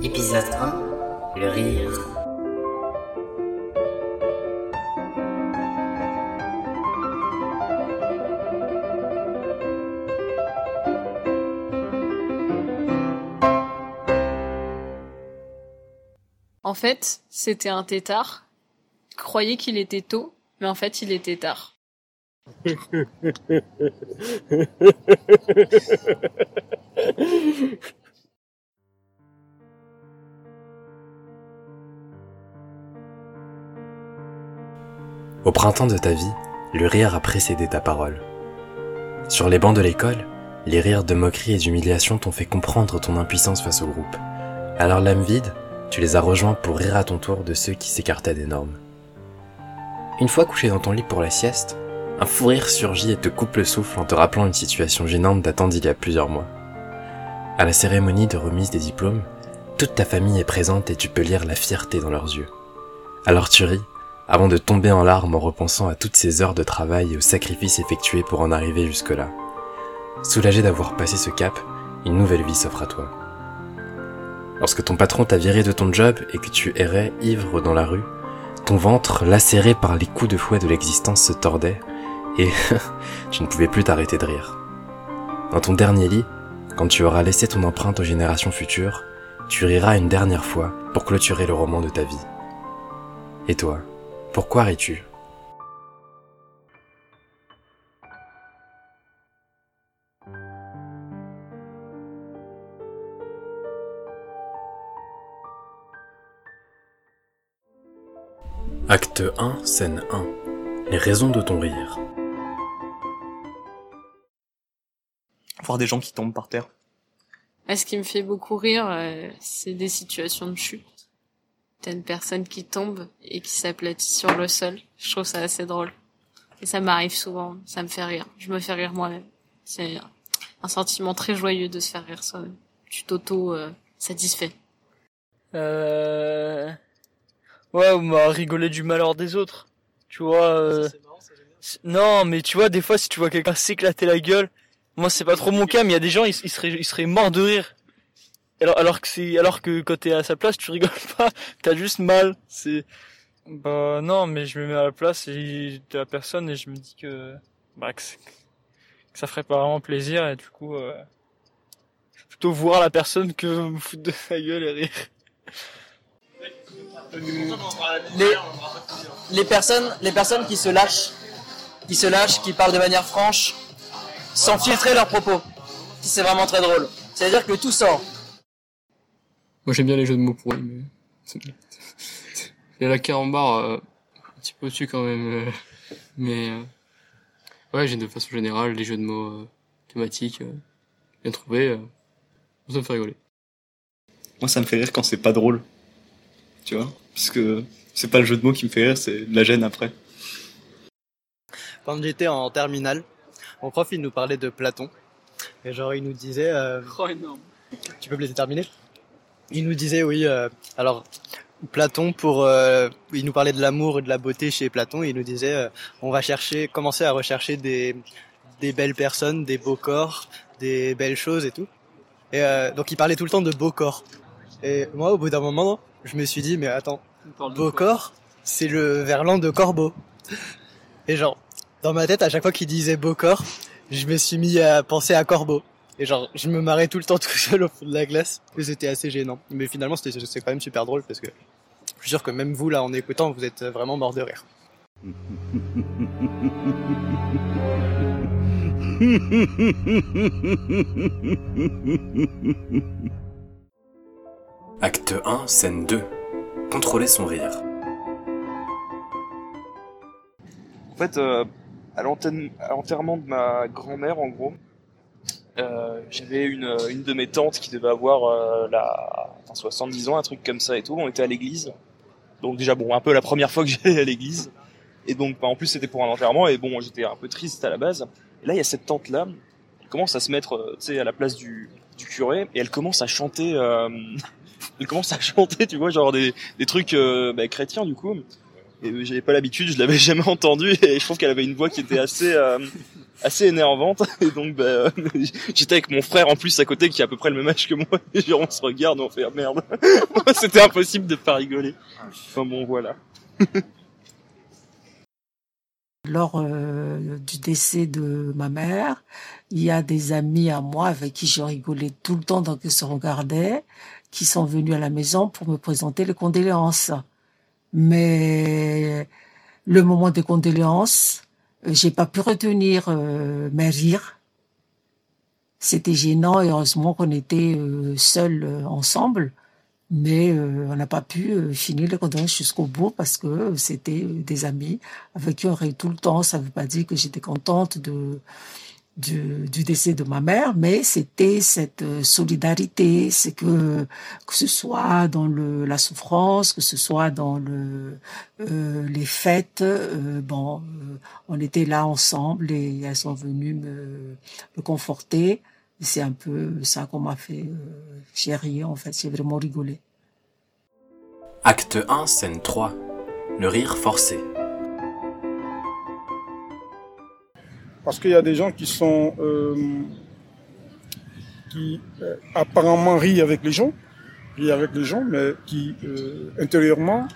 Épisode 1 Le rire. En fait, c'était un tétard. Croyait qu'il était tôt, mais en fait, il était tard. Au printemps de ta vie, le rire a précédé ta parole. Sur les bancs de l'école, les rires de moquerie et d'humiliation t'ont fait comprendre ton impuissance face au groupe. Alors l'âme vide, tu les as rejoints pour rire à ton tour de ceux qui s'écartaient des normes. Une fois couché dans ton lit pour la sieste, un fou rire surgit et te coupe le souffle en te rappelant une situation gênante datant d'il y a plusieurs mois. À la cérémonie de remise des diplômes, toute ta famille est présente et tu peux lire la fierté dans leurs yeux. Alors tu ris, avant de tomber en larmes en repensant à toutes ces heures de travail et aux sacrifices effectués pour en arriver jusque-là. Soulagé d'avoir passé ce cap, une nouvelle vie s'offre à toi. Lorsque ton patron t'a viré de ton job et que tu errais ivre dans la rue, ton ventre, lacéré par les coups de fouet de l'existence, se tordait et tu ne pouvais plus t'arrêter de rire. Dans ton dernier lit, quand tu auras laissé ton empreinte aux générations futures, tu riras une dernière fois pour clôturer le roman de ta vie. Et toi, pourquoi ris-tu? Acte 1, scène 1. Les raisons de ton rire. Voir des gens qui tombent par terre. Ah, ce qui me fait beaucoup rire, euh, c'est des situations de chute. T'as une personne qui tombe et qui s'aplatit sur le sol. Je trouve ça assez drôle. Et ça m'arrive souvent, ça me fait rire. Je me fais rire moi-même. C'est un sentiment très joyeux de se faire rire soi-même. Tu t'auto euh, satisfait. Euh... Ouais, on m'a rigolé du malheur des autres. Tu vois. Euh... Non, mais tu vois, des fois, si tu vois quelqu'un s'éclater la gueule, moi c'est pas trop mon cas, mais il y a des gens, ils, ils seraient, ils seraient morts de rire. Alors, alors que c'est, alors que quand t'es à sa place, tu rigoles pas, t'as juste mal. C'est. Bah non, mais je me mets à la place et, de la personne et je me dis que, bah, que ça ferait pas vraiment plaisir et du coup, euh, je vais plutôt voir la personne que me foutre de sa gueule et rire. les, les personnes, les personnes qui se lâchent, qui se lâchent, qui parlent de manière franche, sans filtrer leurs propos. C'est vraiment très drôle. C'est-à-dire que tout sort. Moi j'aime bien les jeux de mots pourris, mais... c'est- Il y a la carambar euh, un petit peu au-dessus quand même. euh, Mais euh, ouais, j'ai de façon générale les jeux de mots euh, thématiques euh, bien trouvés. euh, ça me fait rigoler. Moi, ça me fait rire quand c'est pas drôle. Tu vois Parce que c'est pas le jeu de mots qui me fait rire, c'est de la gêne après. Quand j'étais en terminale, mon prof il nous parlait de Platon. Et genre il nous disait, euh, Oh énorme. tu peux me laisser terminer? Il nous disait oui, euh, alors Platon pour, euh, il nous parlait de l'amour et de la beauté chez Platon. Il nous disait, euh, on va chercher, commencer à rechercher des des belles personnes, des beaux corps, des belles choses et tout. Et euh, donc il parlait tout le temps de beaux corps. Et moi au bout d'un moment, je me suis dit mais attends, beau corps, c'est le verlan de Corbeau. Et genre, dans ma tête, à chaque fois qu'il disait beau corps, je me suis mis à penser à Corbeau. Et genre, je me marrais tout le temps tout seul au fond de la glace. Et c'était assez gênant. Mais finalement, c'était c'est quand même super drôle parce que je suis sûr que même vous, là, en écoutant, vous êtes vraiment mort de rire. Acte 1, scène 2. Contrôler son rire. En fait, euh, à l'antenne- à l'enterrement de ma grand-mère, en gros, euh, j'avais une, une de mes tantes qui devait avoir euh, la, enfin, 70 ans, un truc comme ça et tout. On était à l'église. Donc déjà, bon, un peu la première fois que j'allais à l'église. Et donc, bah, en plus, c'était pour un enterrement. Et bon, j'étais un peu triste à la base. Et là, il y a cette tante-là. Elle commence à se mettre, euh, tu sais, à la place du, du curé. Et elle commence à chanter... euh, elle commence à chanter, tu vois, genre des, des trucs euh, bah, chrétiens, du coup. Et j'avais pas l'habitude, je l'avais jamais entendue et je trouve qu'elle avait une voix qui était assez euh, assez énervante. Et donc bah, euh, j'étais avec mon frère en plus à côté qui a à peu près le même âge que moi. Et genre on se regarde on fait ah, merde. C'était impossible de pas rigoler. Enfin bon voilà. Lors euh, du décès de ma mère, il y a des amis à moi avec qui je rigolais tout le temps, donc ils se regardaient, qui sont venus à la maison pour me présenter les condoléances. Mais le moment des condoléances, euh, j'ai pas pu retenir euh, mes rires. C'était gênant et heureusement qu'on était euh, seuls euh, ensemble. Mais euh, on n'a pas pu euh, finir les condoléances jusqu'au bout parce que c'était des amis avec qui on riait tout le temps. Ça ne veut pas dire que j'étais contente de, du, décès de ma mère, mais c'était cette euh, solidarité, c'est que que ce soit dans le la souffrance, que ce soit dans le euh, les fêtes, euh, bon, on était là ensemble et elles sont venues me, me conforter. C'est un peu ça qu'on m'a fait. Ri en fait, j'ai vraiment rigolé. Acte 1, scène 3. Le rire forcé. Parce qu'il y a des gens qui sont euh, qui euh, apparemment rient avec les gens, avec les gens, mais qui euh, intérieurement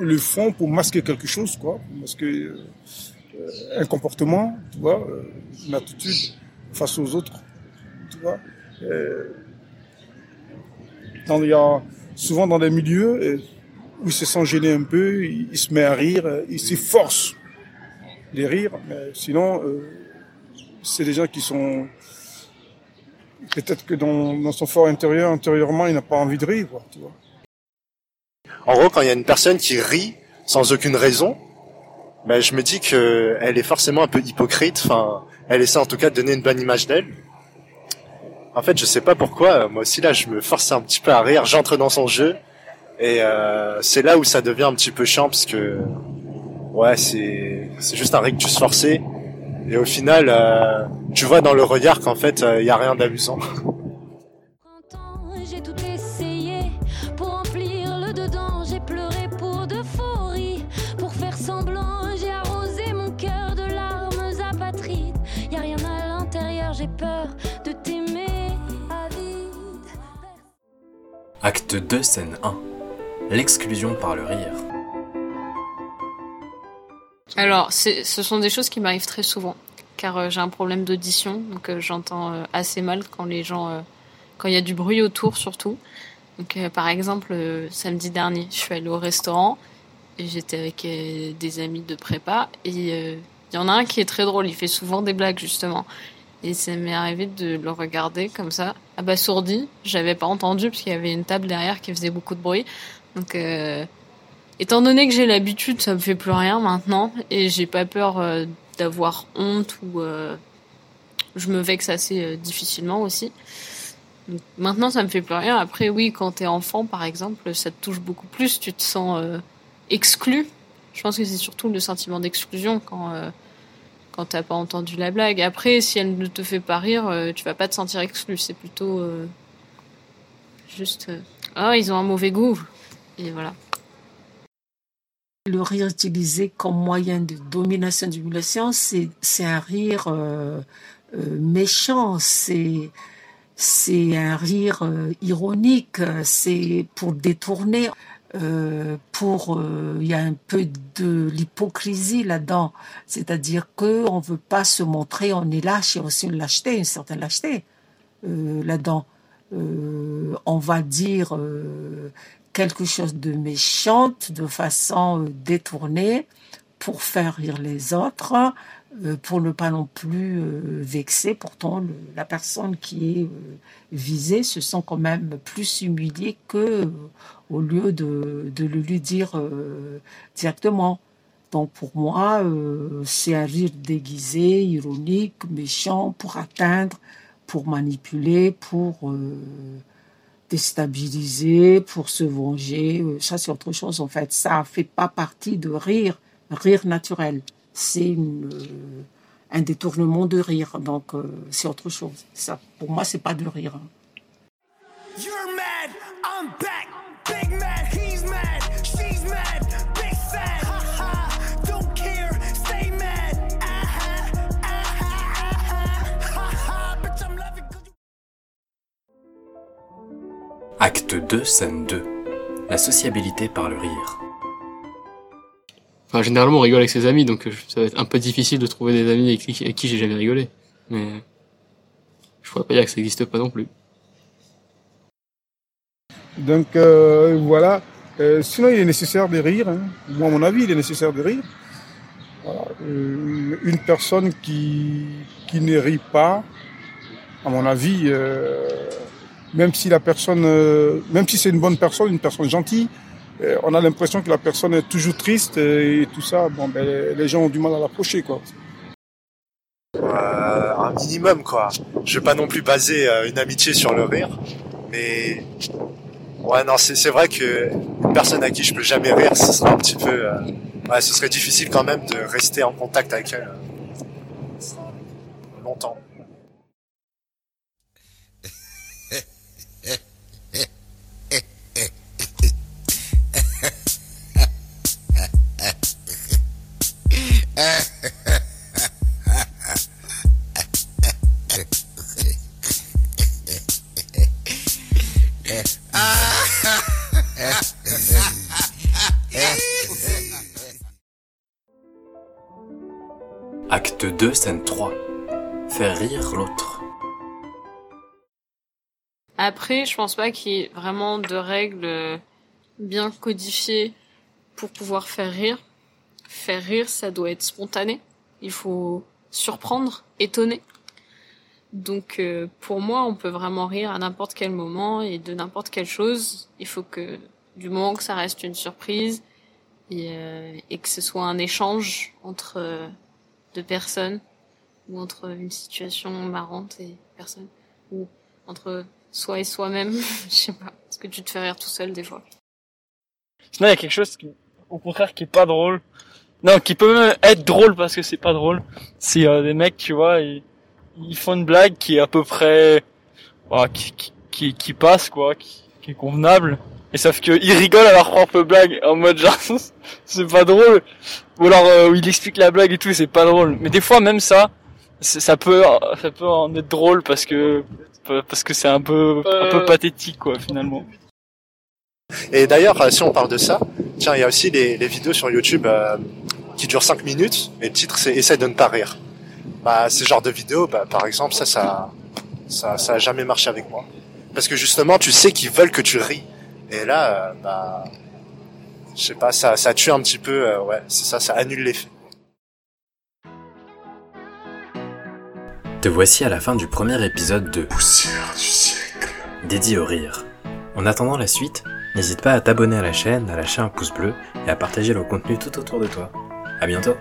le font pour masquer quelque chose, quoi, masquer un comportement, tu vois, une attitude face aux autres, tu vois. Il y a souvent dans des milieux où il se sent gêné un peu, il, il se met à rire, euh, il s'efforce de rire, mais sinon, euh, c'est des gens qui sont peut-être que dans, son fort intérieur, intérieurement, il n'a pas envie de rire, tu vois. En gros, quand il y a une personne qui rit sans aucune raison, ben, je me dis que elle est forcément un peu hypocrite. Enfin, elle essaie en tout cas de donner une bonne image d'elle. En fait, je sais pas pourquoi. Moi aussi là, je me force un petit peu à rire. J'entre dans son jeu, et euh, c'est là où ça devient un petit peu chiant parce que ouais, c'est c'est juste un rictus forcé. Et au final, euh, tu vois dans le regard qu'en fait, il y a rien d'amusant. J'ai tout essayé pour remplir le dedans. J'ai pleuré pour de faux Pour faire semblant, j'ai arrosé mon cœur de larmes apatrides. Y a rien à l'intérieur, j'ai peur de t'aimer à vide. Acte 2, scène 1. L'exclusion par le rire. Alors, ce sont des choses qui m'arrivent très souvent, car euh, j'ai un problème d'audition, donc euh, j'entends euh, assez mal quand les gens, quand il y a du bruit autour surtout. Donc, par exemple, samedi dernier, je suis allée au restaurant et j'étais avec des amis de prépa et il y en a un qui est très drôle, il fait souvent des blagues justement. Et ça m'est arrivé de le regarder comme ça, abasourdi. J'avais pas entendu parce qu'il y avait une table derrière qui faisait beaucoup de bruit. Donc, étant donné que j'ai l'habitude, ça me fait plus rien maintenant et j'ai pas peur euh, d'avoir honte ou euh, je me vexe assez euh, difficilement aussi. Maintenant, ça me fait plus rien. Après, oui, quand t'es enfant, par exemple, ça te touche beaucoup plus. Tu te sens euh, exclu. Je pense que c'est surtout le sentiment d'exclusion quand quand t'as pas entendu la blague. Après, si elle ne te fait pas rire, tu vas pas te sentir exclu. C'est plutôt juste ah ils ont un mauvais goût et voilà. Le rire utilisé comme moyen de domination, d'humiliation, c'est c'est un rire euh, euh, méchant, c'est un rire euh, ironique, c'est pour détourner, pour il y a un peu de l'hypocrisie là-dedans, c'est-à-dire que on veut pas se montrer, on est lâche, a aussi une lâcheté, une certaine lâcheté là-dedans. On va dire quelque chose de méchante de façon euh, détournée pour faire rire les autres, euh, pour ne pas non plus euh, vexer. Pourtant, la personne qui est visée se sent quand même plus humiliée que au lieu de, de le lui dire directement. Donc pour moi, c'est un rire déguisé, ironique, méchant, pour atteindre, pour manipuler, pour déstabiliser, pour se venger. Euh, Ça, c'est autre chose, en fait. Ça fait pas partie de rire, rire naturel. C'est euh, un détournement de rire. Donc, euh, c'est autre chose. Ça, pour moi, c'est pas de rire. Acte 2, scène 2. La sociabilité par le rire. Enfin, généralement, on rigole avec ses amis, donc euh, ça va être un peu difficile de trouver des amis avec qui, avec qui j'ai jamais rigolé. Mais je pourrais pas dire que ça n'existe pas non plus. Donc euh, voilà. Euh, sinon, il est nécessaire de rire. Hein. Moi, à mon avis, il est nécessaire de rire. Voilà. Euh, une personne qui, qui ne rit pas, à mon avis, euh, même si la personne, euh, même si c'est une bonne personne, une personne gentille, euh, on a l'impression que la personne est toujours triste et tout ça. Bon, ben, les gens ont du mal à l'approcher, quoi. Euh, un minimum quoi. Je vais pas non plus baser euh, une amitié sur le rire, mais ouais non c'est c'est vrai que une personne à qui je peux jamais rire, ce serait un petit peu euh, ouais ce serait difficile quand même de rester en contact avec elle euh, longtemps. Faire rire l'autre. Après, je pense pas qu'il y ait vraiment de règles bien codifiées pour pouvoir faire rire. Faire rire, ça doit être spontané. Il faut surprendre, étonner. Donc euh, pour moi, on peut vraiment rire à n'importe quel moment et de n'importe quelle chose. Il faut que du moment que ça reste une surprise et, euh, que ce soit un échange entre euh, deux personnes ou entre une situation marrante et personne ou entre soi et soi-même, je sais pas. Est-ce que tu te fais rire tout seul des fois Sinon, il y a quelque chose qui, au contraire, qui est pas drôle. Non, qui peut même être drôle parce que c'est pas drôle. C'est euh, des mecs, tu vois, ils, ils font une blague qui est à peu près, voilà, qui, qui, qui, passe, quoi, qui, qui est convenable. Et sauf que ils rigolent à leur propre blague, en mode genre, c'est pas drôle. Ou alors, euh, ils expliquent la blague et tout, c'est pas drôle. Mais des fois, même ça, ça peut, ça peut en être drôle parce que, parce que c'est un peu, un peu Euh. pathétique, quoi, finalement. Et d'ailleurs, euh, si on parle de ça, tiens, il y a aussi les, les vidéos sur YouTube euh, qui durent 5 minutes, et le titre c'est Essaye de ne pas rire. Bah, ce genre de vidéos, bah, par exemple, ça, ça, ça, ça a jamais marché avec moi. Parce que justement, tu sais qu'ils veulent que tu ris. Et là, euh, bah, je sais pas, ça, ça tue un petit peu, euh, ouais, c'est ça, ça annule l'effet. Te voici à la fin du premier épisode de Poussière du siècle, dédié au rire. En attendant la suite, n'hésite pas à t'abonner à la chaîne, à lâcher un pouce bleu et à partager le contenu tout autour de toi. À bientôt